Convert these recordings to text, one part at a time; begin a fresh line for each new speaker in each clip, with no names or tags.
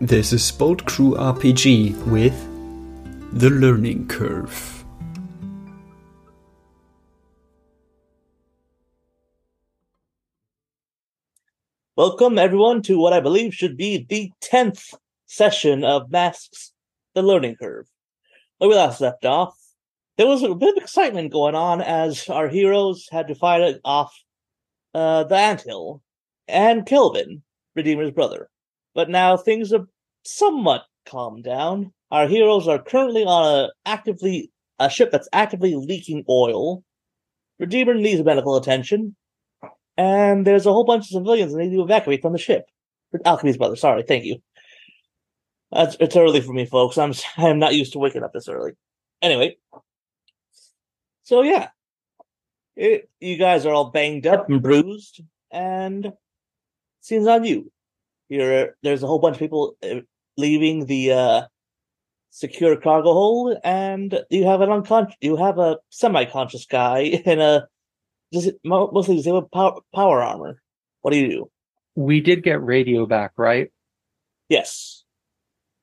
This is Boat Crew RPG with The Learning Curve.
Welcome, everyone, to what I believe should be the 10th session of Masks The Learning Curve. Where we last left off, there was a bit of excitement going on as our heroes had to fight off uh, the Anthill and Kelvin, Redeemer's brother. But now things have somewhat calmed down. Our heroes are currently on a actively a ship that's actively leaking oil. Redeemer needs medical attention, and there's a whole bunch of civilians that need to evacuate from the ship. Alchemy's brother, sorry, thank you. That's, it's early for me, folks. I'm I'm not used to waking up this early. Anyway, so yeah, it, you guys are all banged up and bruised, and seems on you. You're there's a whole bunch of people uh, leaving the uh, secure cargo hold, and you have an unconscious, you have a semi-conscious guy in a it mostly disabled power, power armor. What do you do?
We did get radio back, right?
Yes.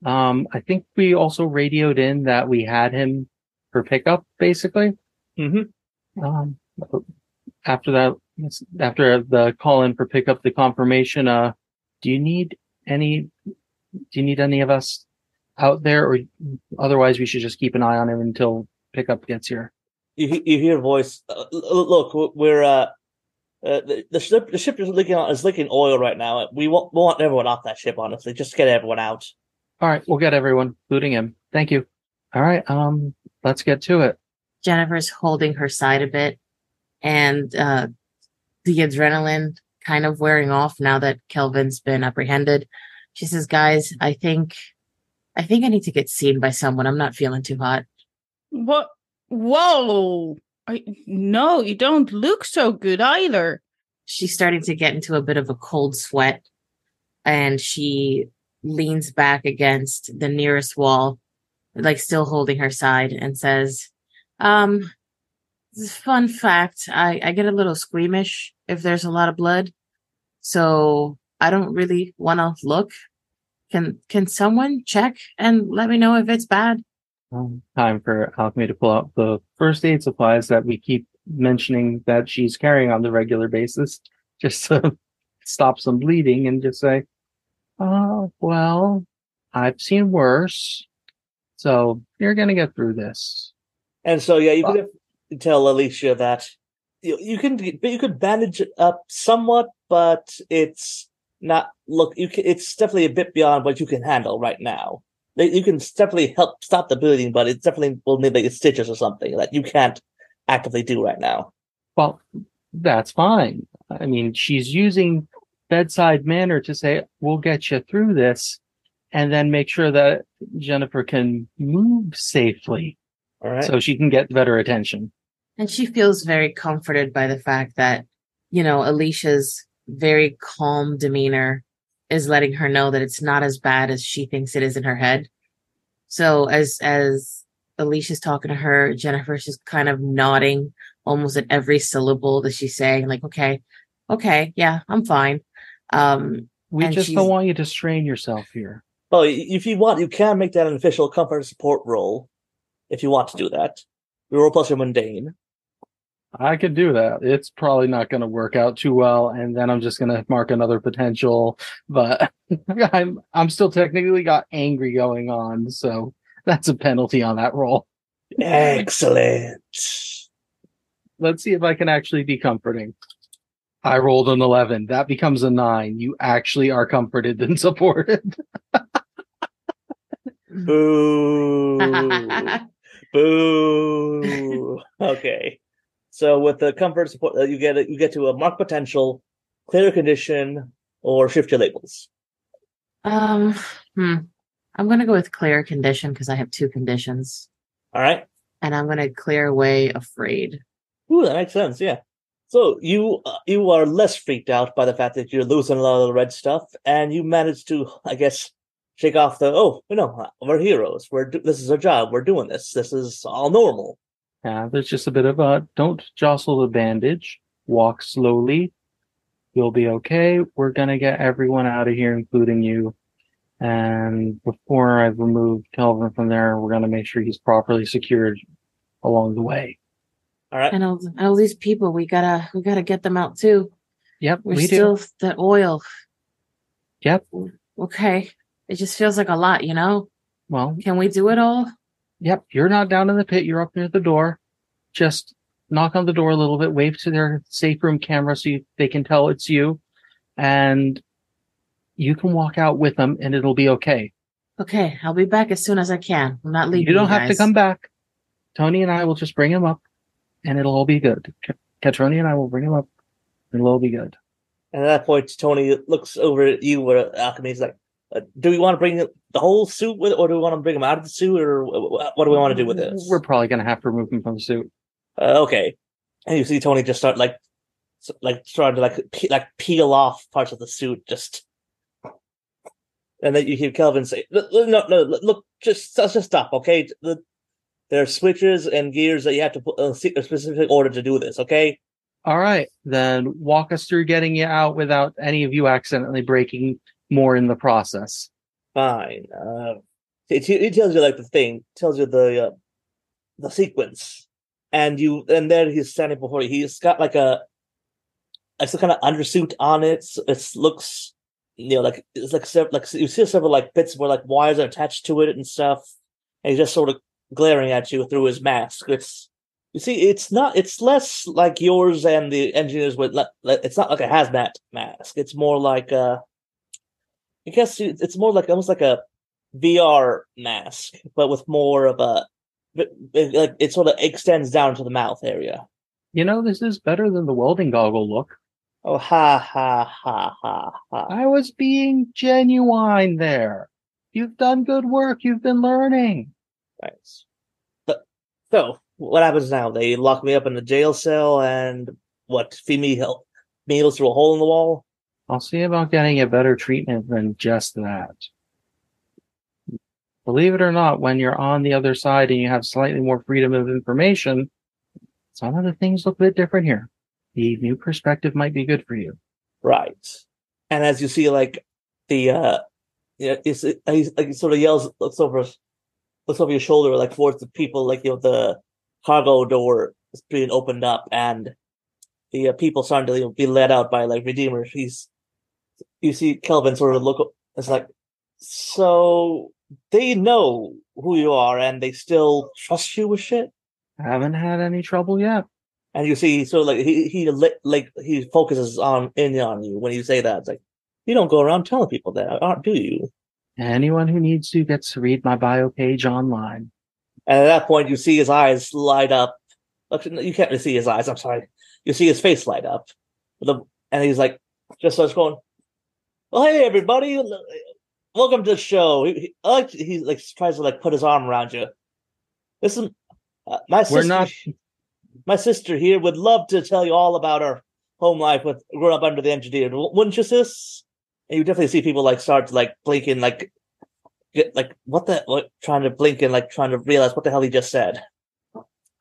Um, I think we also radioed in that we had him for pickup, basically.
Mm-hmm.
Um, after that, after the call in for pickup, the confirmation. Uh, do you need any? Do you need any of us out there, or otherwise we should just keep an eye on him until pickup gets here?
You you hear a voice. Uh, look, we're uh, uh, the, the ship the ship is leaking is leaking oil right now. We want we want everyone off that ship. Honestly, just get everyone out.
All right, we'll get everyone, including him. Thank you. All right, um, let's get to it.
Jennifer's holding her side a bit, and uh, the adrenaline kind of wearing off now that Kelvin's been apprehended. She says, "Guys, I think, I think I need to get seen by someone. I'm not feeling too hot."
What? Whoa! I, no, you don't look so good either.
She's starting to get into a bit of a cold sweat, and she leans back against the nearest wall, like still holding her side, and says, "Um, fun fact: I I get a little squeamish if there's a lot of blood, so I don't really want to look. Can can someone check and let me know if it's bad?"
Um, time for Alchemy to pull out the first aid supplies that we keep mentioning that she's carrying on the regular basis, just to stop some bleeding, and just say, "Oh well, I've seen worse, so you're gonna get through this."
And so, yeah, you could tell Alicia that you, you can but you could bandage it up somewhat, but it's not look. You can, it's definitely a bit beyond what you can handle right now. You can definitely help stop the bleeding, but it definitely will need like stitches or something that you can't actively do right now.
Well, that's fine. I mean, she's using bedside manner to say, "We'll get you through this," and then make sure that Jennifer can move safely,
All right.
so she can get better attention.
And she feels very comforted by the fact that, you know, Alicia's very calm demeanor is letting her know that it's not as bad as she thinks it is in her head. So as as Alicia's talking to her, Jennifer's just kind of nodding almost at every syllable that she's saying, like, okay, okay, yeah, I'm fine. Um
We just don't want you to strain yourself here.
well, if you want, you can make that an official comfort support role. If you want to do that, We roll plus your mundane.
I could do that. It's probably not going to work out too well, and then I'm just going to mark another potential. But I'm I'm still technically got angry going on, so that's a penalty on that roll.
Excellent.
Let's see if I can actually be comforting. I rolled an eleven. That becomes a nine. You actually are comforted and supported.
Boo. Boo. okay. So with the comfort support, uh, you get you get to a mark potential, clear condition, or shift your labels.
um hmm. I'm gonna go with clear condition because I have two conditions.
All right.
And I'm gonna clear away afraid.
Ooh, that makes sense. Yeah. So you uh, you are less freaked out by the fact that you're losing a lot of the red stuff, and you manage to, I guess, shake off the oh, you know, we're heroes. We're do- this is our job. We're doing this. This is all normal.
Yeah, there's just a bit of a don't jostle the bandage. Walk slowly. You'll be okay. We're gonna get everyone out of here, including you. And before I remove Kelvin from there, we're gonna make sure he's properly secured along the way.
All right.
And all, all these people, we gotta we gotta get them out too.
Yep,
We're
we
still
do.
the oil.
Yep.
Okay. It just feels like a lot, you know?
Well,
Can we do it all?
Yep, you're not down in the pit. You're up near the door. Just knock on the door a little bit, wave to their safe room camera so you, they can tell it's you, and you can walk out with them, and it'll be okay.
Okay, I'll be back as soon as I can. I'm not leaving.
you don't have to come back. Tony and I will just bring him up, and it'll all be good. Ka- Catroni and I will bring him up, and it'll all be good.
And at that point, Tony looks over at you, where Alchemy is like, uh, "Do we want to bring the whole suit with, it, or do we want to bring him out of the suit, or wh- wh- what do we want to do with this?"
We're probably gonna have to remove him from the suit.
Uh, okay. And you see Tony just start like, like starting to like pe- like peel off parts of the suit, just. And then you hear Kelvin say, "Look, look, "No, no, look, just just just stop, okay? The, there are switches and gears that you have to put a se- a specific order to do this, okay?
All right, then walk us through getting you out without any of you accidentally breaking more in the process.
Fine. Uh, it, it tells you like the thing, tells you the uh, the sequence, and you and there he's standing before you. He's got like a it's a kind of undersuit on it. It's, it's looks you know like it's like like you see several like bits where like wires are attached to it and stuff, and he's just sort of glaring at you through his mask. It's you see, it's not. It's less like yours and the engineers le- It's not like a hazmat mask. It's more like a. I guess it's more like almost like a VR mask, but with more of a. but- it- Like it sort of extends down to the mouth area.
You know, this is better than the welding goggle look.
Oh ha ha ha ha ha!
I was being genuine there. You've done good work. You've been learning.
Thanks. So, so what happens now? They lock me up in the jail cell and what? Feed me meals through a hole in the wall.
I'll see about getting a better treatment than just that. Believe it or not, when you're on the other side and you have slightly more freedom of information, some of the things look a bit different here. The new perspective might be good for you.
Right. And as you see, like the uh, yeah, it's it, he's like he sort of yells, looks over, looks over your shoulder, like towards the people, like you know the cargo door is being opened up, and the uh, people starting to you know, be let out by like redeemers. He's you see Kelvin sort of look. It's like so they know who you are, and they still trust you with shit.
Haven't had any trouble yet.
And you see, so like he he li- like he focuses on in on you when you say that. It's like you don't go around telling people that, aren't do you?
Anyone who needs to gets to read my bio page online.
And at that point, you see his eyes light up. Actually, You can't really see his eyes. I'm sorry. You see his face light up. And he's like, just starts going, "Well, hey everybody, welcome to the show." He, he, like he like tries to like put his arm around you. Listen, uh, my sister,
We're not-
my sister here would love to tell you all about her home life with growing up under the engineer. Wouldn't you, sis? And you definitely see people like start to like blinking, like get like what the what trying to blink and like trying to realize what the hell he just said.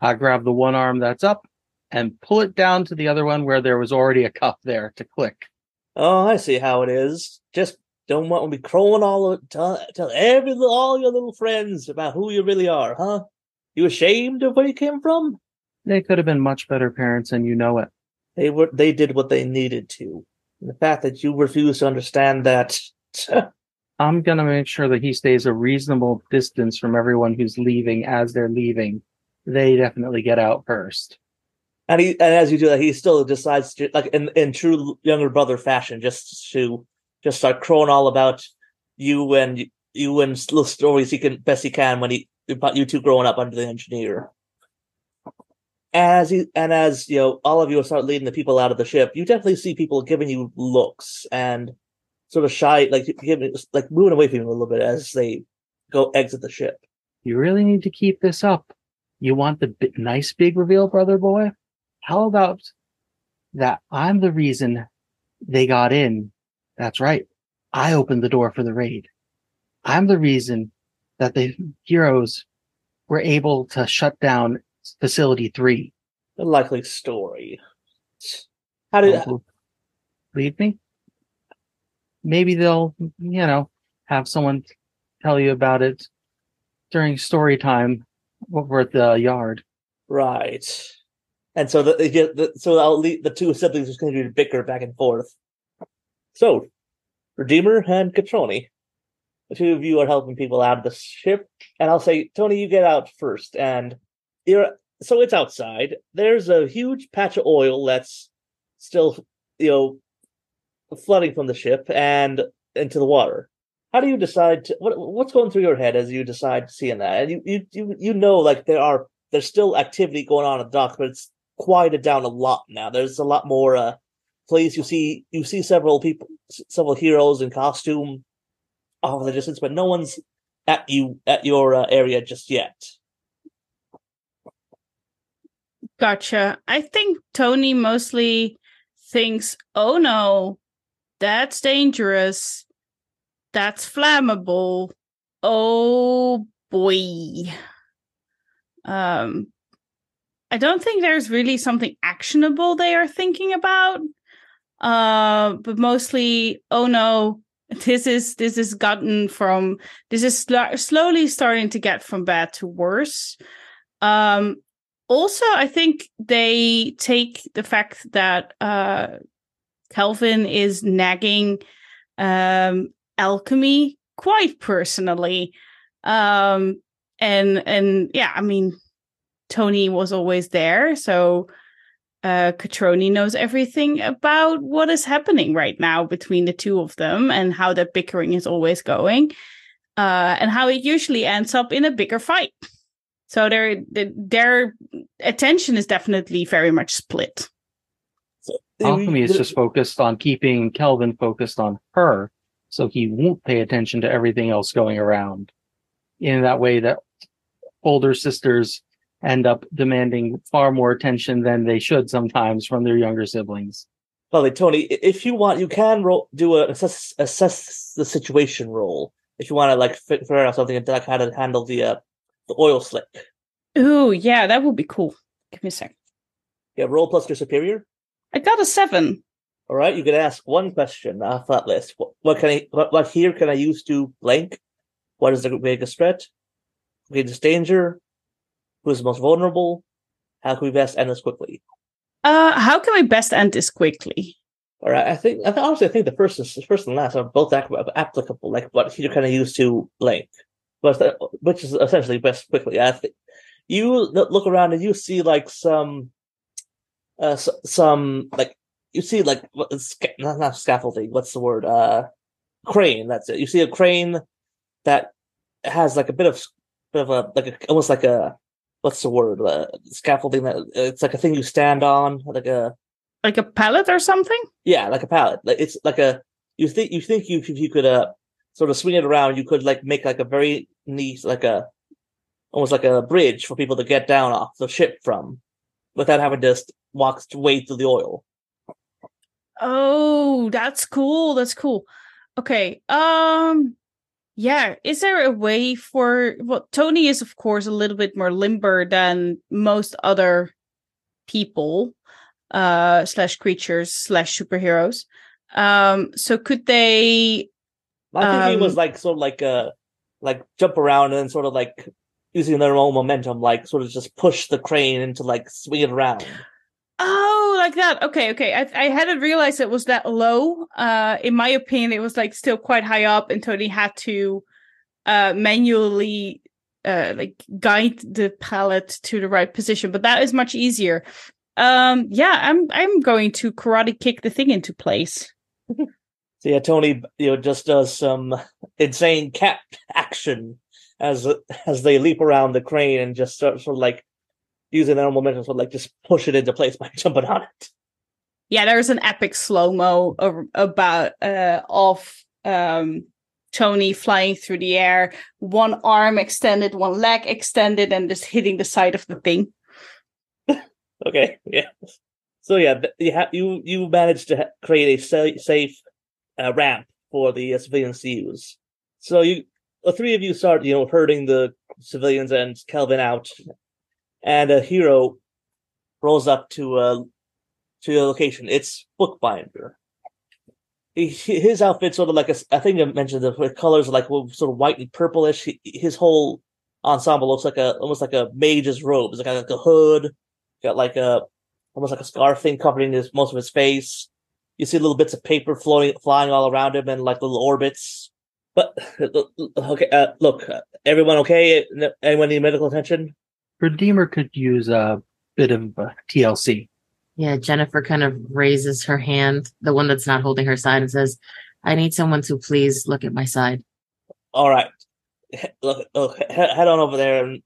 I grab the one arm that's up and pull it down to the other one where there was already a cup there to click.
Oh, I see how it is. Just don't want to be crowing all tell tell every all your little friends about who you really are, huh? You ashamed of where you came from?
They could have been much better parents and you know it.
They were they did what they needed to. And the fact that you refuse to understand that
I'm gonna make sure that he stays a reasonable distance from everyone who's leaving as they're leaving. They definitely get out first.
And he and as you do that, he still decides to like in in true younger brother fashion, just to just start crowing all about you and you and little stories he can best he can when he about you two growing up under the engineer. As he and as you know, all of you start leading the people out of the ship. You definitely see people giving you looks and sort of shy, like giving, like moving away from you a little bit as they go exit the ship.
You really need to keep this up. You want the bi- nice big reveal, brother boy? How about that I'm the reason they got in? That's right. I opened the door for the raid. I'm the reason that the heroes were able to shut down facility three.
A likely story. How did
Don't Believe me? Maybe they'll, you know, have someone tell you about it during story time over at the yard.
Right. And so the, the, so I'll leave the two siblings just continue to bicker back and forth. So, Redeemer and Catroni, the two of you are helping people out of the ship, and I'll say, Tony, you get out first, and you're so it's outside. There's a huge patch of oil that's still, you know, flooding from the ship and into the water. How do you decide to what what's going through your head as you decide seeing that? And you you you, you know like there are there's still activity going on at the dock, but it's quieted down a lot now. There's a lot more uh place you see you see several people several heroes in costume off the distance, but no one's at you at your uh, area just yet.
Gotcha. I think Tony mostly thinks, oh no, that's dangerous. That's flammable. Oh boy. Um I don't think there's really something actionable they are thinking about. Uh but mostly, oh no, this is this is gotten from this is sl- slowly starting to get from bad to worse. Um also I think they take the fact that uh Kelvin is nagging um alchemy quite personally um and and yeah i mean tony was always there so uh catroni knows everything about what is happening right now between the two of them and how that bickering is always going uh and how it usually ends up in a bigger fight so their their attention is definitely very much split
Alchemy is just focused on keeping Kelvin focused on her, so he won't pay attention to everything else going around. In that way, that older sisters end up demanding far more attention than they should sometimes from their younger siblings.
Well, Tony, if you want, you can roll, do a assess, assess the situation roll. If you want to like figure out something like how to handle the uh, the oil slick.
Ooh, yeah, that would be cool. Give me a sec.
Yeah, roll plus your superior.
I got a seven.
All right, you can ask one question off that list. What, what can I? What, what here can I use to blank? What is the biggest threat? Greatest danger? Who is the most vulnerable? How can we best end this quickly?
Uh, how can we best end this quickly?
All right, I think, I think honestly, I think the first, is, first and last are both applicable. Like what here kind of used to blank? But which is essentially best quickly. I think you look around and you see like some uh, some like you see like not, not scaffolding. What's the word? Uh, crane. That's it. You see a crane that has like a bit of bit of a like a, almost like a what's the word? Uh, scaffolding that it's like a thing you stand on, like a
like a pallet or something.
Yeah, like a pallet. Like it's like a you think you think you if you could uh sort of swing it around, you could like make like a very neat like a almost like a bridge for people to get down off the ship from without having to walk way through the oil.
Oh, that's cool. That's cool. Okay. Um yeah, is there a way for well Tony is of course a little bit more limber than most other people uh slash creatures slash superheroes. Um so could they
I think
um,
he was like sort of like uh like jump around and sort of like using their own momentum, like sort of just push the crane into like swing it around.
Oh, like that. Okay, okay. I I hadn't realized it was that low. Uh in my opinion, it was like still quite high up and Tony had to uh manually uh like guide the pallet to the right position, but that is much easier. Um yeah, I'm I'm going to karate kick the thing into place.
So yeah, Tony, you know, just does some insane cat action as as they leap around the crane and just sort of like using their momentum, of like just push it into place by jumping on it.
Yeah, there's an epic slow mo about uh of um Tony flying through the air, one arm extended, one leg extended, and just hitting the side of the thing.
okay, yeah. So yeah, you ha- you you managed to ha- create a sa- safe uh, ramp for the uh, civilians to use. So you, the three of you start, you know, herding the civilians and Kelvin out, and a hero rolls up to uh to a location. It's Bookbinder. he, his outfit sort of like a, I think I mentioned the colors like sort of white and purplish. He, his whole ensemble looks like a almost like a mage's robe. It's got like a hood, got like a almost like a scarf thing covering his most of his face. You see little bits of paper floating, flying all around him, and like little orbits. But okay, uh, look, everyone okay? Anyone need medical attention?
Redeemer could use a bit of uh, TLC.
Yeah, Jennifer kind of raises her hand, the one that's not holding her side, and says, I need someone to please look at my side.
All right. Look, look head on over there and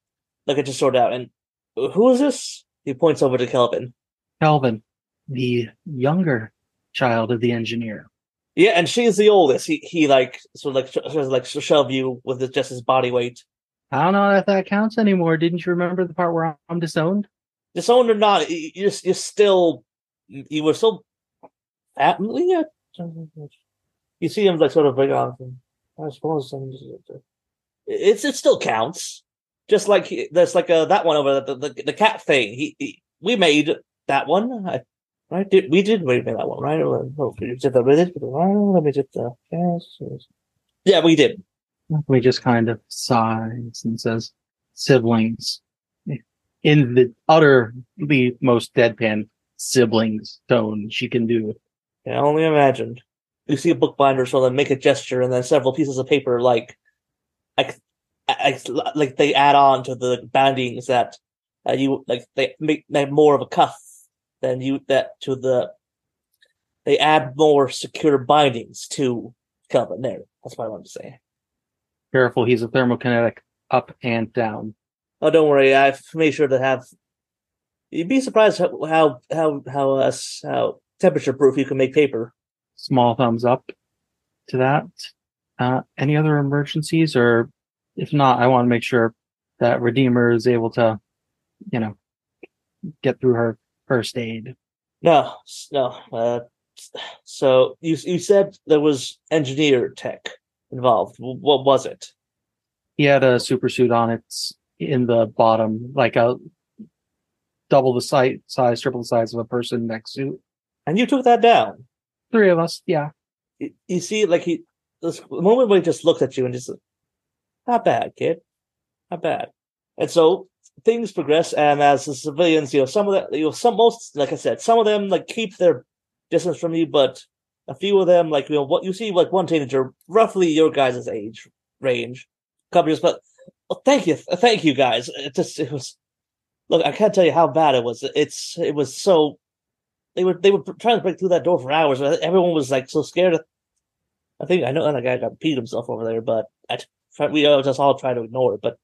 look at your sword out. And who is this? He points over to Kelvin.
Kelvin, the younger child of the engineer.
Yeah, and she's the oldest. He he like sort of like sort of like shove you with just his body weight.
I don't know if that counts anymore. Didn't you remember the part where I'm disowned?
Disowned or not, you you're, you're still you were so family. You see him like sort of bring on. I suppose it's it still counts. Just like there's like a that one over the the, the cat thing. He, he, we made that one. I, right? Did, we did we make that one, right? Oh, did the Let me just uh, yes, yeah, we did.
We just kind of sighs and says, "Siblings." In the utterly most deadpan siblings tone she can do.
I only imagined. You see a bookbinder sort of make a gesture, and then several pieces of paper, like, like, like they add on to the bindings that uh, you like. They make, make more of a cuff than you that to the. They add more secure bindings to Kelvin. There, that's what I wanted to say.
Careful, he's a thermokinetic up and down.
Oh, don't worry. I've made sure to have. You'd be surprised how how how how, uh, how temperature proof you can make paper.
Small thumbs up to that. Uh, any other emergencies, or if not, I want to make sure that Redeemer is able to, you know, get through her first aid.
No, no. Uh, so you you said there was engineer tech involved. What was it?
He had a super suit on. It's in the bottom, like a double the size, size, triple the size of a person next suit.
And you took that down.
Three of us, yeah.
You, you see, like he, this moment when he just looked at you and just, not bad, kid, not bad. And so things progress, and as the civilians, you know, some of them, you know, some most, like I said, some of them like keep their distance from you, but a few of them, like you know, what you see, like one teenager, roughly your guys' age range, couple years, but well, thank you, thank you, guys. It just it was. Look, I can't tell you how bad it was. It's it was so. They were they were trying to break through that door for hours. Everyone was like so scared. I think I know that guy got peed himself over there, but I we just all try to ignore it. But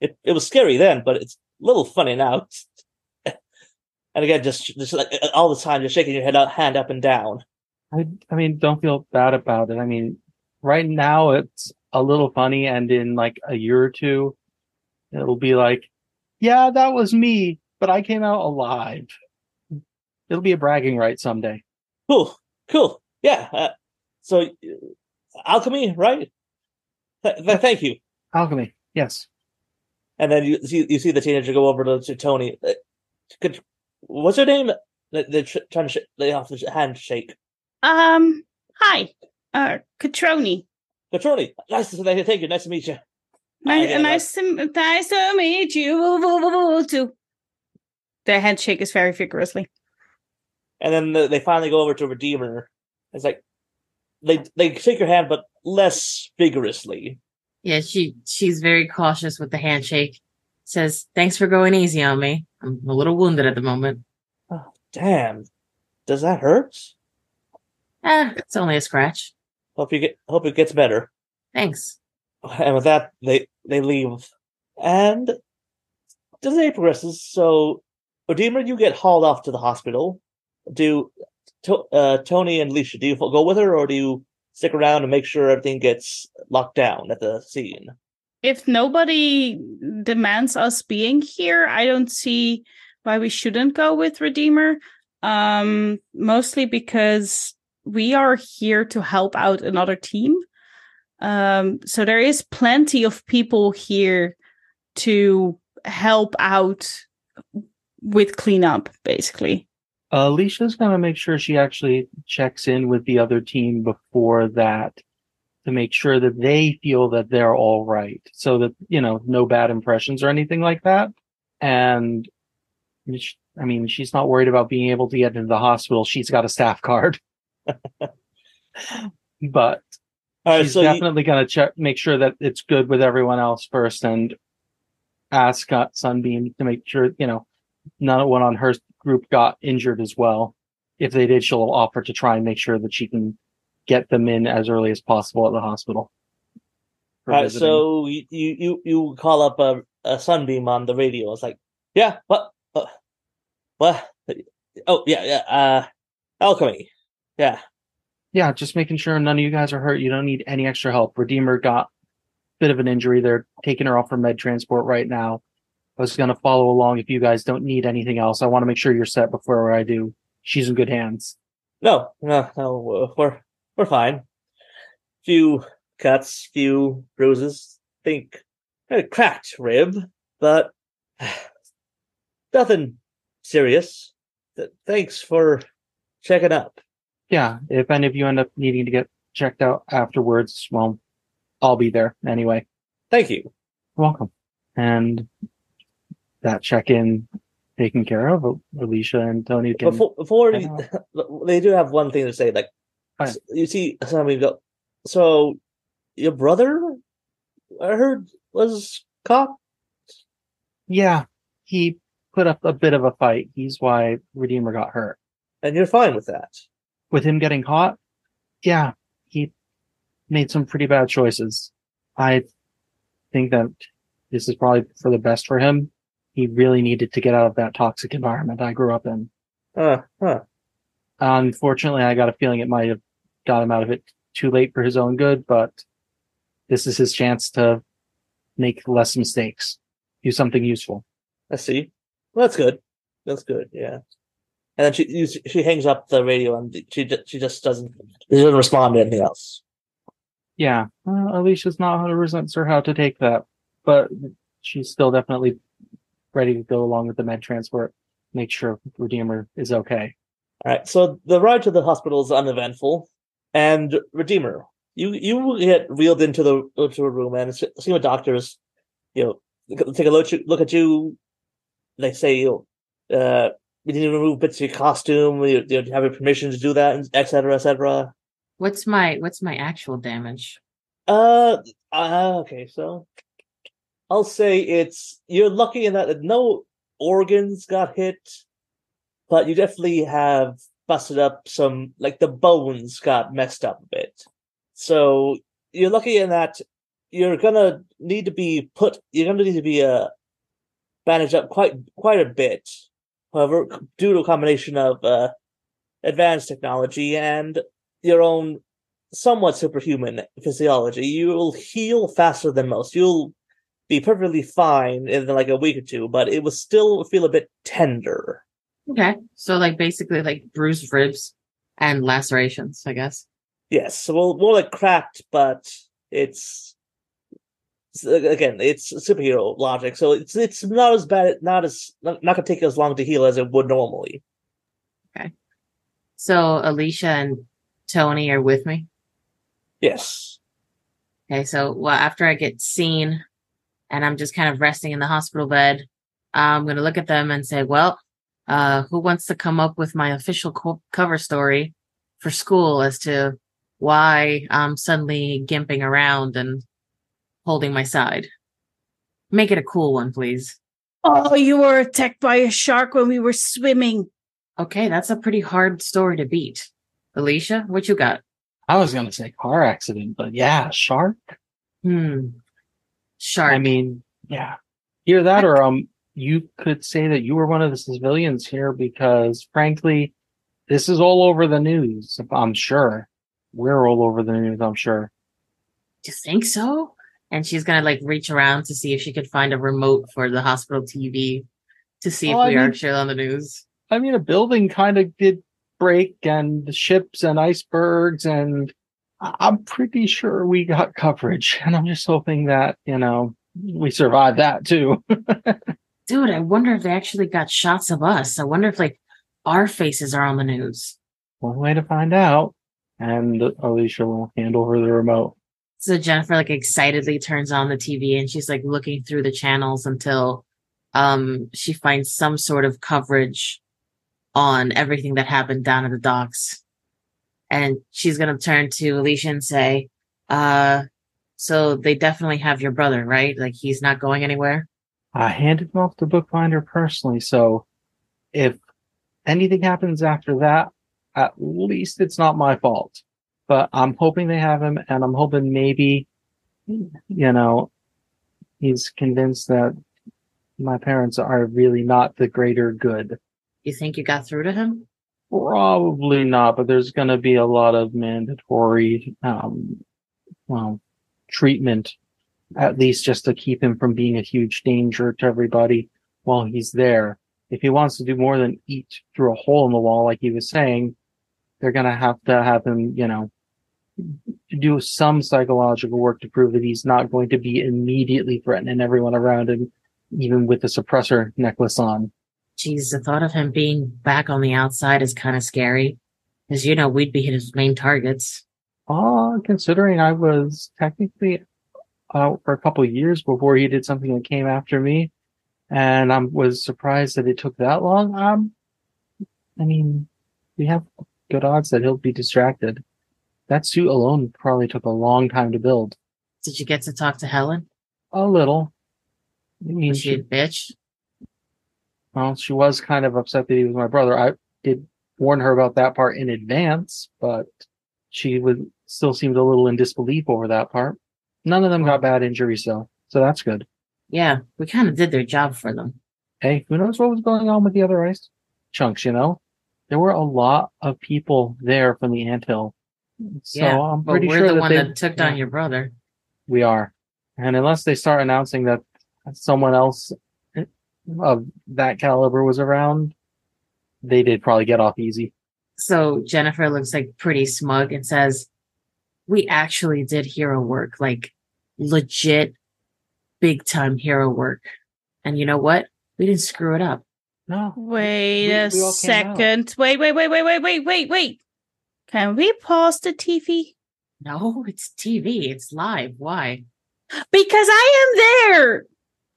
it it was scary then, but it's a little funny now. and again, just just like all the time, you're shaking your head out, hand up and down.
I I mean, don't feel bad about it. I mean, right now it's a little funny and in like a year or two it'll be like yeah that was me but i came out alive. It'll be a bragging right someday.
Cool cool. Yeah uh, so uh, alchemy right? Th- th- thank you.
Alchemy yes.
And then you see you see the teenager go over to, to tony. Uh, could, what's her name? They're trying to sh- lay off the handshake
um hi uh catroni
Catroni, nice to thank you. Nice to meet you.
Nice, uh, nice, to, nice to meet you too. The handshake is very vigorously.
And then the, they finally go over to Redeemer. It's like they they shake your hand, but less vigorously.
Yeah, she she's very cautious with the handshake. Says, "Thanks for going easy on me. I'm a little wounded at the moment."
Oh, damn! Does that hurt?
Eh, it's only a scratch.
Hope you get hope it gets better.
Thanks.
And with that, they they leave. And the day progresses. So, Redeemer, you get hauled off to the hospital. Do to, uh, Tony and Leisha, do you go with her, or do you stick around and make sure everything gets locked down at the scene?
If nobody demands us being here, I don't see why we shouldn't go with Redeemer. Um, mostly because we are here to help out another team. Um, so there is plenty of people here to help out with cleanup, basically.
Alicia's gonna make sure she actually checks in with the other team before that to make sure that they feel that they're all right, so that you know no bad impressions or anything like that. And I mean, she's not worried about being able to get into the hospital. She's got a staff card, but
right,
she's
so you,
definitely gonna check, make sure that it's good with everyone else first, and ask uh, Sunbeam to make sure you know none of one on her group got injured as well. If they did, she'll offer to try and make sure that she can get them in as early as possible at the hospital.
all right, so you you you, call up a, a sunbeam on the radio. It's like, yeah, what, uh, what? Oh yeah, yeah. Uh, alchemy. Yeah.
yeah, just making sure none of you guys are hurt. You don't need any extra help. Redeemer got a bit of an injury. They're taking her off for med transport right now. I was gonna follow along if you guys don't need anything else. I want to make sure you're set before I do. She's in good hands.
No, no, no. We're we're fine. Few cuts, few bruises. Think a cracked rib, but nothing serious. Thanks for checking up.
Yeah, if any of you end up needing to get checked out afterwards, well, I'll be there anyway.
Thank you.
Welcome. And that check-in taken care of. Alicia and Tony can.
Before, before you- they do have one thing to say. Like, you see, somebody go. So, your brother, I heard, was caught.
Yeah, he put up a bit of a fight. He's why Redeemer got hurt.
and you're fine with that.
With him getting caught, yeah, he made some pretty bad choices. I think that this is probably for the best for him. He really needed to get out of that toxic environment I grew up in.
Uh, huh.
Unfortunately, I got a feeling it might have got him out of it too late for his own good, but this is his chance to make less mistakes, do something useful.
I see. Well, that's good. That's good. Yeah. And then she she hangs up the radio and she ju- she just doesn't she doesn't respond to anything else.
Yeah, Alicia's not 100% sure how to take that, but she's still definitely ready to go along with the med transport, make sure Redeemer is okay.
All right. So the ride to the hospital is uneventful, and Redeemer, you you get wheeled into the into a room and see what doctors, you know, take a look, look at you. They say you, uh, we need to remove bits of your costume. You, you have your permission to do that, et cetera, et cetera.
What's my what's my actual damage?
Uh, uh, okay, so I'll say it's you're lucky in that no organs got hit, but you definitely have busted up some like the bones got messed up a bit. So you're lucky in that you're gonna need to be put. You're gonna need to be uh bandaged up quite quite a bit. However, due to a combination of uh advanced technology and your own somewhat superhuman physiology, you will heal faster than most. You'll be perfectly fine in like a week or two, but it will still feel a bit tender.
Okay, so like basically like bruised ribs and lacerations, I guess.
Yes, well, more like cracked, but it's- again, it's superhero logic, so it's it's not as bad, not as not, not gonna take as long to heal as it would normally. Okay.
So Alicia and Tony are with me.
Yes.
Okay, so well after I get seen and I'm just kind of resting in the hospital bed, I'm gonna look at them and say, "Well, uh, who wants to come up with my official co- cover story for school as to why I'm suddenly gimping around and holding my side? Make it a cool one, please."
Oh, you were attacked by a shark when we were swimming.
Okay, that's a pretty hard story to beat. Alicia, what you got?
I was going to say car accident, but yeah, shark.
Hmm. Shark.
I mean, yeah. Either that or um you could say that you were one of the civilians here because frankly, this is all over the news, I'm sure. We're all over the news, I'm sure.
Do you think so? And she's gonna like reach around to see if she could find a remote for the hospital TV to see if
Oh, I
we are
mean-
actually on the news.
I mean, a building kind of did break and the ships and icebergs and I'm pretty sure we got coverage and I'm just hoping that, you know, we survived that too.
Dude, I wonder if they actually got shots of us. I wonder if like our faces are on the news.
One way to find out. And Alicia will hand over the remote.
So Jennifer like excitedly turns on the TV and she's like looking through the channels until um she finds some sort of coverage on everything that happened down at the docks. And she's gonna turn to Alicia and say, uh, so they definitely have your brother, right? Like he's not going anywhere.
I handed him off to Bookbinder personally, so if anything happens after that, at least it's not my fault. But I'm hoping they have him, and I'm hoping maybe, you know, he's convinced that my parents are really not the greater good.
You think you got through to him?
Probably not, but there's going to be a lot of mandatory, um, well, treatment, at least just to keep him from being a huge danger to everybody while he's there. If he wants to do more than eat through a hole in the wall, like he was saying, they're going to have to have him, you know, do some psychological work to prove that he's not going to be immediately threatening everyone around him, even with the suppressor necklace on.
Jeez, the thought of him being back on the outside is kind of scary. Because, you know, we'd be his main targets.
Uh, considering I was technically out for a couple of years before he did something that came after me, and I was surprised that it took that long. Um, I mean, we have good odds that he'll be distracted. That suit alone probably took a long time to build.
Did you get to talk to Helen?
A little. I mean,
Was she a
she,
bitch?
well, she was kind of upset that he was my brother. I did warn her about that part in advance, but she would still seemed a little in disbelief over that part. None of them got bad injuries though, so that's good.
Yeah, we kind of did their job for them.
Hey, who knows what was going on with the other ice chunks, you know? There were a lot of people there from the anthill. So
yeah,
I'm
but
pretty
we're
sure
the
that
one
they,
that took down
yeah,
your brother.
we are. And unless they start announcing that someone else eh, of that caliber was around, they did probably get off easy.
So Jennifer looks like pretty smug and says, We actually did hero work, like legit big time hero work. And you know what? We didn't screw it up.
No.
Wait
we-
a
we all
second. Wait, wait, wait, wait, wait, wait, wait, wait. Can we pause the TV?
No, it's TV. It's live. Why?
Because I am there.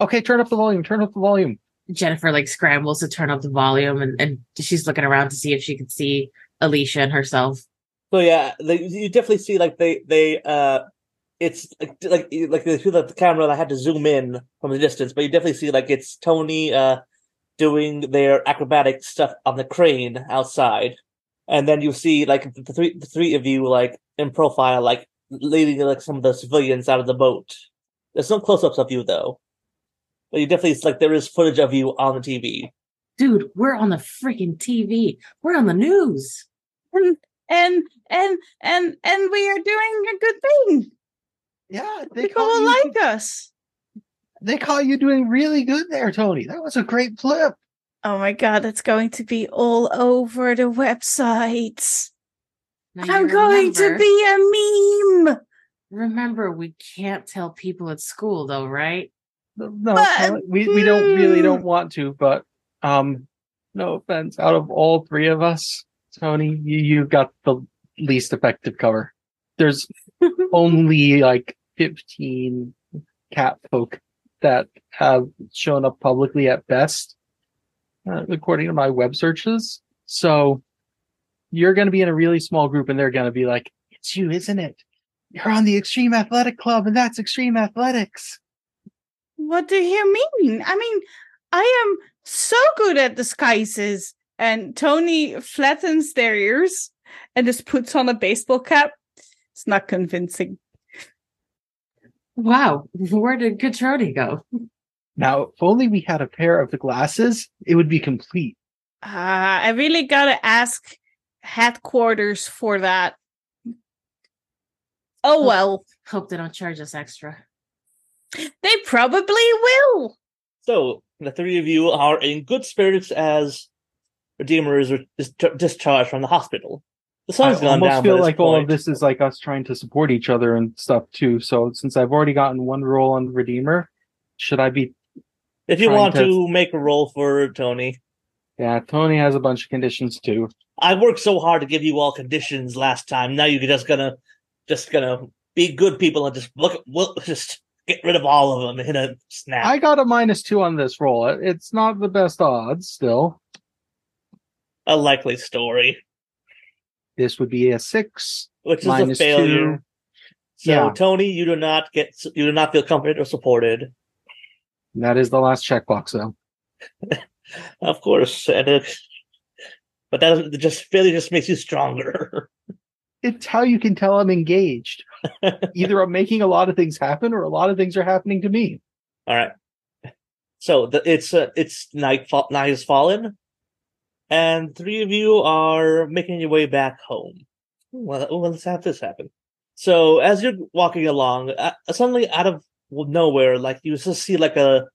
Okay, turn up the volume, turn up the volume.
Jennifer like scrambles to turn up the volume and, and she's looking around to see if she can see Alicia and herself.
So yeah, they, you definitely see like they they uh, it's like like like they feel that the camera I had to zoom in from the distance, but you definitely see like it's Tony uh doing their acrobatic stuff on the crane outside, and then you see like the three the three of you like in profile like leading like some of the civilians out of the boat. There's no close ups of you though, but you definitely it's like there is footage of you on the TV.
Dude, we're on the freaking TV. We're on the news.
And and and and and we are doing a good thing.
Yeah,
People will like us.
they call you doing really good there, Tony. That was a great flip.
Oh my god, that's going to be all over the websites.
Now,
I'm
you
going to be a meme.
Remember, we can't tell people at school, though, right?
No,
But-
we we don't really
mm.
don't want to, but um, no offense. Out of all three of us, Tony, you you got the least effective cover. There's only like 15 cat folk that have shown up publicly at best, uh, according to my web searches. So you're going to be in a really small group, and they're going to be like, "It's you, isn't it? You're on the Extreme Athletic Club, and that's Extreme Athletics."
What do you mean? I mean, I am so good at disguises. And Tony flattens their ears and just puts on a baseball cap. It's not convincing.
Wow, where did Catroni go?
Now, if only we had a pair of the glasses, it would be complete.
Uh, I really gotta ask headquarters for that. Oh well,
Hope they don't charge us extra.
they probably will.
So the three of you are in good spirits as Redeemer is dis- discharged from the hospital. The
I
sun's gone
almost
down.
feel
by this
like all of this is like us trying to support each other and stuff too. So since I've already gotten one role on Redeemer, should I be
If you want
to-
to make a roll for Tony,
Yeah, Tony has a bunch of conditions too.
I worked so hard to give you all conditions last time. Now you're just gonna, just gonna be good people and just look, at we'll just get rid of all of them in a snap.
I got a minus two on this roll. It's not the best odds still.
a likely story,
This would be a six.
which is a failure.
two.
So
Yeah.
Tony, you do not get, you do not feel comforted or supported.
That is the last checkbox though.
Of course, and it, but that just failure just makes you stronger.
It's how you can tell I'm engaged. Either I'm making a lot of things happen or a lot of things are happening to me.
All right. So the, it's uh, it's night fa- night has fallen, and three of you are making your way back home. Well, well let's have this happen. So as you're walking along, uh, suddenly out of nowhere, like you just see like a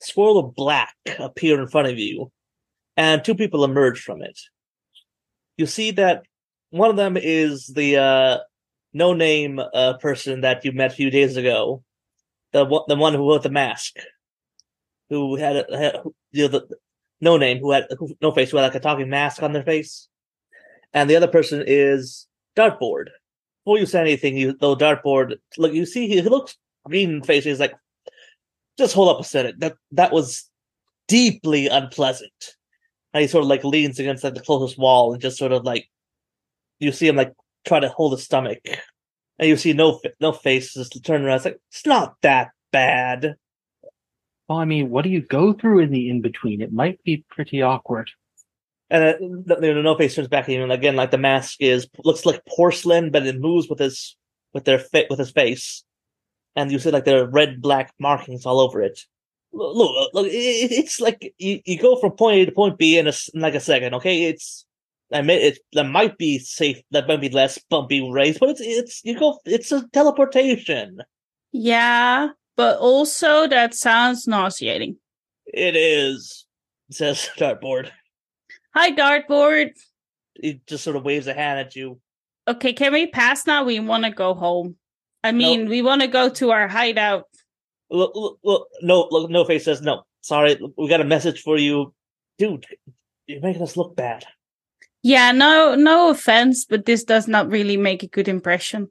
swirl of black appear in front of you, and two people emerge from it. You see that one of them is the uh, no name uh, person that you met a few days ago, the the one who wore the mask, who had, a, had you know, the no name, who had who, no face, who had like a talking mask on their face, and the other person is Dartboard. Before you say anything, you though Dartboard look, you see he, he looks green face. He's like, just hold up a second. That that was deeply unpleasant. And he sort of like leans against like the closest wall and just sort of like you see him like try to hold his stomach, and you see no no face just turn around. It's like it's not that bad.
Well, I mean, what do you go through in the in between? It might be pretty awkward.
And uh, the, the no face turns back at and again, like the mask is looks like porcelain, but it moves with his with their fit with his face, and you see like there are red black markings all over it. Look, uh, look, look it, it's like you, you go from point A to point B in, a, in like a second. Okay, it's I admit it. That might be safe. That might be less bumpy race, but it's it's you go. It's a teleportation.
Yeah, but also that sounds nauseating.
It is, says Dartboard.
Hi, dartboard.
He just sort of waves a hand at you.
Okay, can we pass now? We want to go home. I mean, we want to go to our hideout.
Look, look, look, no, look, no face says no. Sorry, we got a message for you, dude. You're making us look bad.
Yeah, no, no offense, but this does not really make a good impression.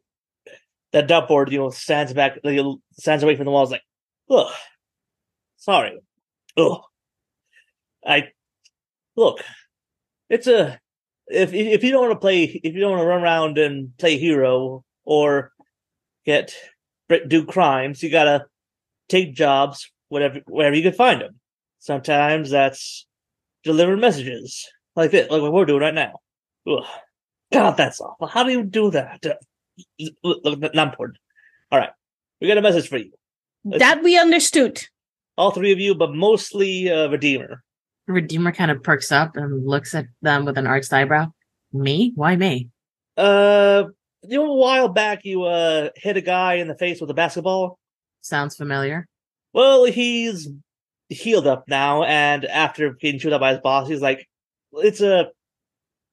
That dartboard, you know, stands back, like, stands away from the walls, like, ugh, sorry, ugh. I look. It's a if if you don't want to play, if you don't want to run around and play hero or get do crimes, you gotta take jobs whatever wherever you can find them. Sometimes that's delivering messages like this, like what we're doing right now. Ugh. God, that's awful. How do you do that? Uh, Look, look, not important. All right, we got a message for you. Let's-
That we understood.
All three of you, but mostly uh, Redeemer.
Redeemer kind of perks up and looks at them with an arched eyebrow. Me? Why me?
Uh, you know, a while back you uh hit a guy in the face with a basketball.
Sounds familiar.
Well, he's healed up now, and after being chewed up by his boss, he's like, "It's a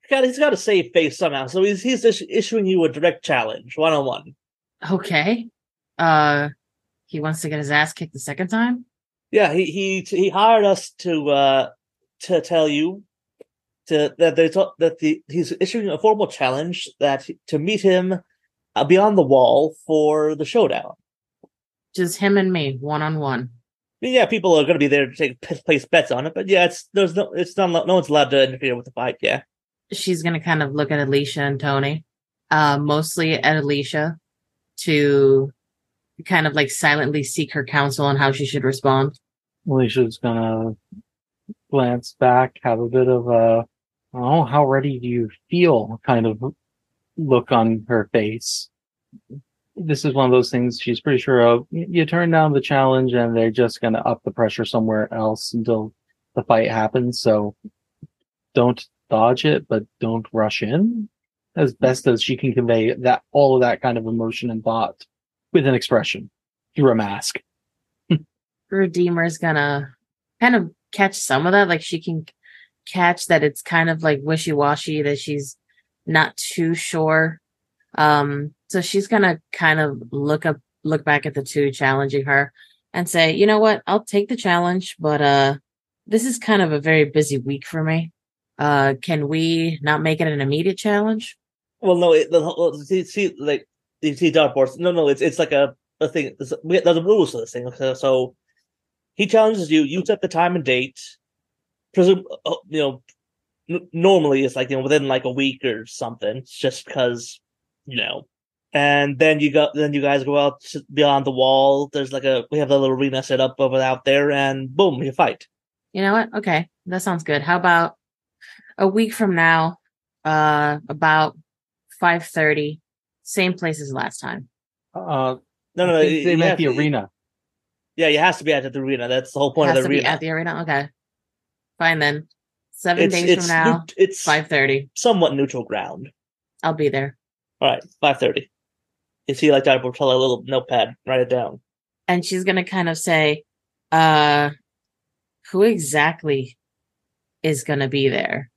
got he's got to save face somehow." So he's he's issuing you a direct challenge, one on one.
Okay. Uh, he wants to get his ass kicked the second time.
Yeah, he he he hired us to uh to tell you to that there's a- that the he's issuing a formal challenge that to meet him uh, beyond the wall for the showdown.
Just him and me, one on one.
Yeah, people are going to be there to take place bets on it, but yeah, it's there's no it's not no one's allowed to interfere with the fight. Yeah,
She's gonna kind of look at Alicia and Tony, uh, mostly at Alicia, to kind of like silently seek her counsel on how she should respond.
Alicia's gonna glance back, have a bit of a, oh, how ready do you feel kind of look on her face. This is one of those things she's pretty sure of. You turn down the challenge and they're just gonna up the pressure somewhere else until the fight happens. So don't dodge it, but don't rush in as best as she can convey that, all of that kind of emotion and thought with an expression through a mask.
Redeemer's gonna kind of catch some of that. Like she can catch that it's kind of like wishy washy, that she's not too sure. Um, so she's gonna kind of look up, look back at the two challenging her and say, you know what, I'll take the challenge, but uh, this is kind of a very busy week for me. Uh, can we not make it an immediate challenge?
Well, no, it, the, see, see, like you see dark dartboards. No, no, it's it's like a, a thing. There's, there's rules to this thing. So he challenges you. You set the time and date. Presume, uh, you know, n- normally it's like you know within like a week or something. it's Just because, you know, and then you go, then you guys go out beyond the wall. There's like a we have the little arena set up over out there, and boom, you fight.
You know what? Okay, that sounds good. How about a week from now? Uh, about five thirty, same place as last time.
Uh,
No, no, no.
I think they
you
meant the arena.
Yeah, you has to be at the arena. That's the whole point
Has
of the
be
arena.
at the arena. Okay, fine then. Seven
it's
days
it's
from now,
neut- it's
five thirty.
somewhat neutral ground.
I'll be there.
All right, five thirty. You see, like that, tell a little notepad, write it down.
and she's gonna kind of say, uh, who exactly is gonna be there?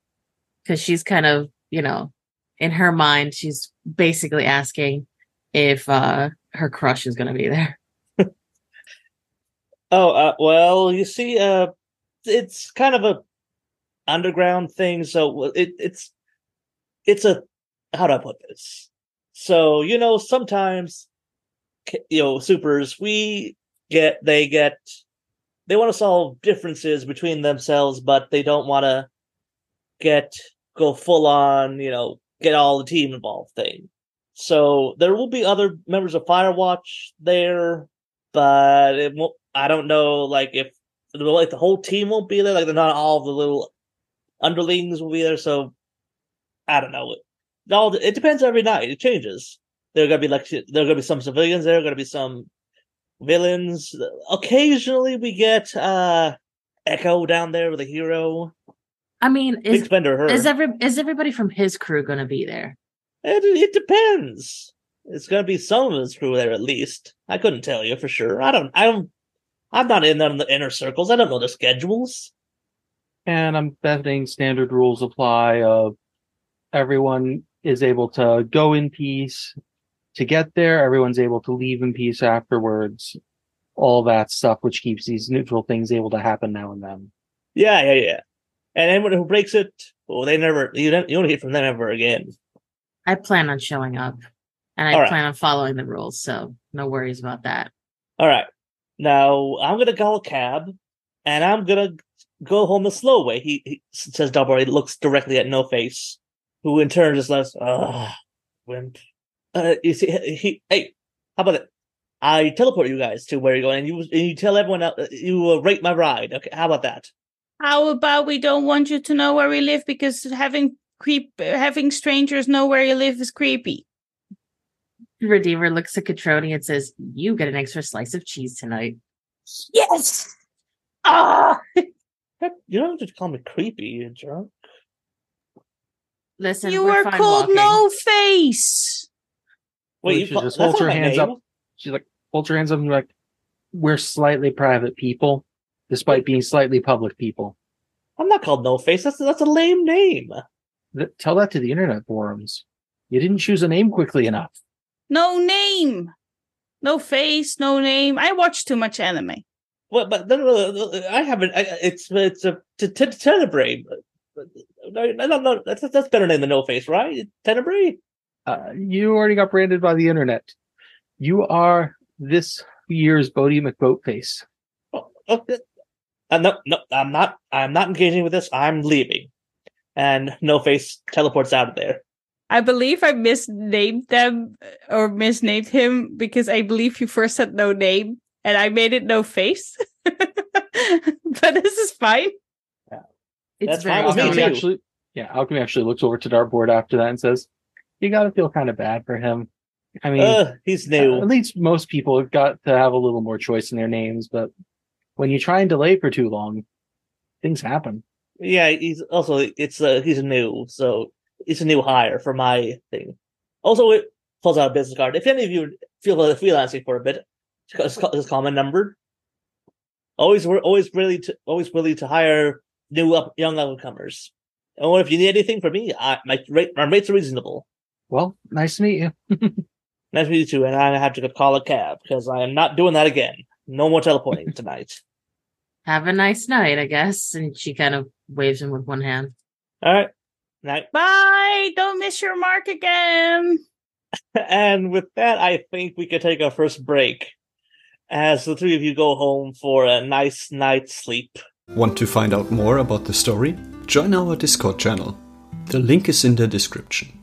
Because she's kind of, you know, in her mind, she's basically asking if uh her crush is gonna be there.
Oh, uh, well, you see, uh, it's kind of a underground thing, so it, it's it's a how do I put this? So you know, sometimes you know, supers we get they get they want to solve differences between themselves, but they don't want to get go full on, you know, get all the team involved thing. So there will be other members of Firewatch there, but it won't. I don't know, like if like the whole team won't be there. Like they're not all the little underlings will be there. So I don't know. It all it depends every night. It changes. There are gonna be like there are gonna be some civilians. There are gonna be some villains. Occasionally we get uh Echo down there with a hero.
I mean, is
spender
is every is everybody from his crew gonna be there?
It, it depends. It's gonna be some of his crew there at least. I couldn't tell you for sure. I don't. I don't. I'm not in them the inner circles. I don't know the schedules.
And I'm betting standard rules apply of everyone is able to go in peace to get there, everyone's able to leave in peace afterwards. All that stuff which keeps these neutral things able to happen now and then.
Yeah, yeah, yeah. And anyone who breaks it, well, they never. You don't. You don't hear from them ever again.
I plan on showing up, and I
All right.
plan on following the rules, so no worries about that.
All right. Now I'm gonna call a cab, and I'm gonna go home the slow way. He, he says double. He looks directly at No Face, who in turn just. Ugh, wimp. Uh, you see, he. Hey, how about it? I teleport you guys to where you're going, and you and you tell everyone else, you uh, rate my ride. Okay, how about that?
How about we don't want you to know where we live because having creep having strangers know where you live is creepy.
Redeemer looks at Catroni and says, "You get an extra slice of cheese tonight."
Yes. Ah.
You don't have to call me creepy, you drunk.
Listen,
you
we're
were called
walking.
No Face.
Wait,
We
you
should just
that's
hold
not
her hands
name.
up. She's like, holds her hands up and be like, we're slightly private people, despite being slightly public people.
I'm not called No Face. That's that's a lame name.
Th- Tell that to the internet forums. You didn't choose a name quickly enough.
No name. No face, no name. I watch too much anime.
Well, but no, no, no, no, I haven't. I, it's it's a t- t- Tenebrae. I don't know. That's that's better name than No Face, right? Tenebrae.
Uh, you already got branded by the internet. You are this year's Boaty McBoatface.
Oh, okay. Uh, no, no, I'm not. I'm not engaging with this. I'm leaving, and No Face teleports out of there.
I believe I misnamed them uh, or misnamed him because I believe you first said no name and I made it no face. but this is fine. Yeah.
It's
That's fine with me,
Alchemy
too.
actually, yeah, Alchemy actually looks over to Dartboard after that and says, "You got to feel kind of bad for him. I mean,
Uh, he's new.
at least most people have got to have a little more choice in their names, but when you try and delay for too long, things happen."
Yeah, he's also it's uh, he's new, so it's a new hire for my thing. Also, it pulls out a business card. If any of you feel like freelancing for a bit, just call, just my number. Always, we're always really to always willing to hire new up young upcomers. And if you need anything from me, I, my rate my rates are reasonable.
Well, nice to meet you.
Nice to meet you too. And I have to call a cab because I am not doing that again. No more teleporting tonight.
Have a nice night, I guess. And she kind of waves him with one hand.
All right. Night.
Bye. Don't miss your mark again.
And with that, I think we could take our first break as the three of you go home for a nice night's sleep.
Want to find out more about the story? Join our Discord channel. The link is in the description.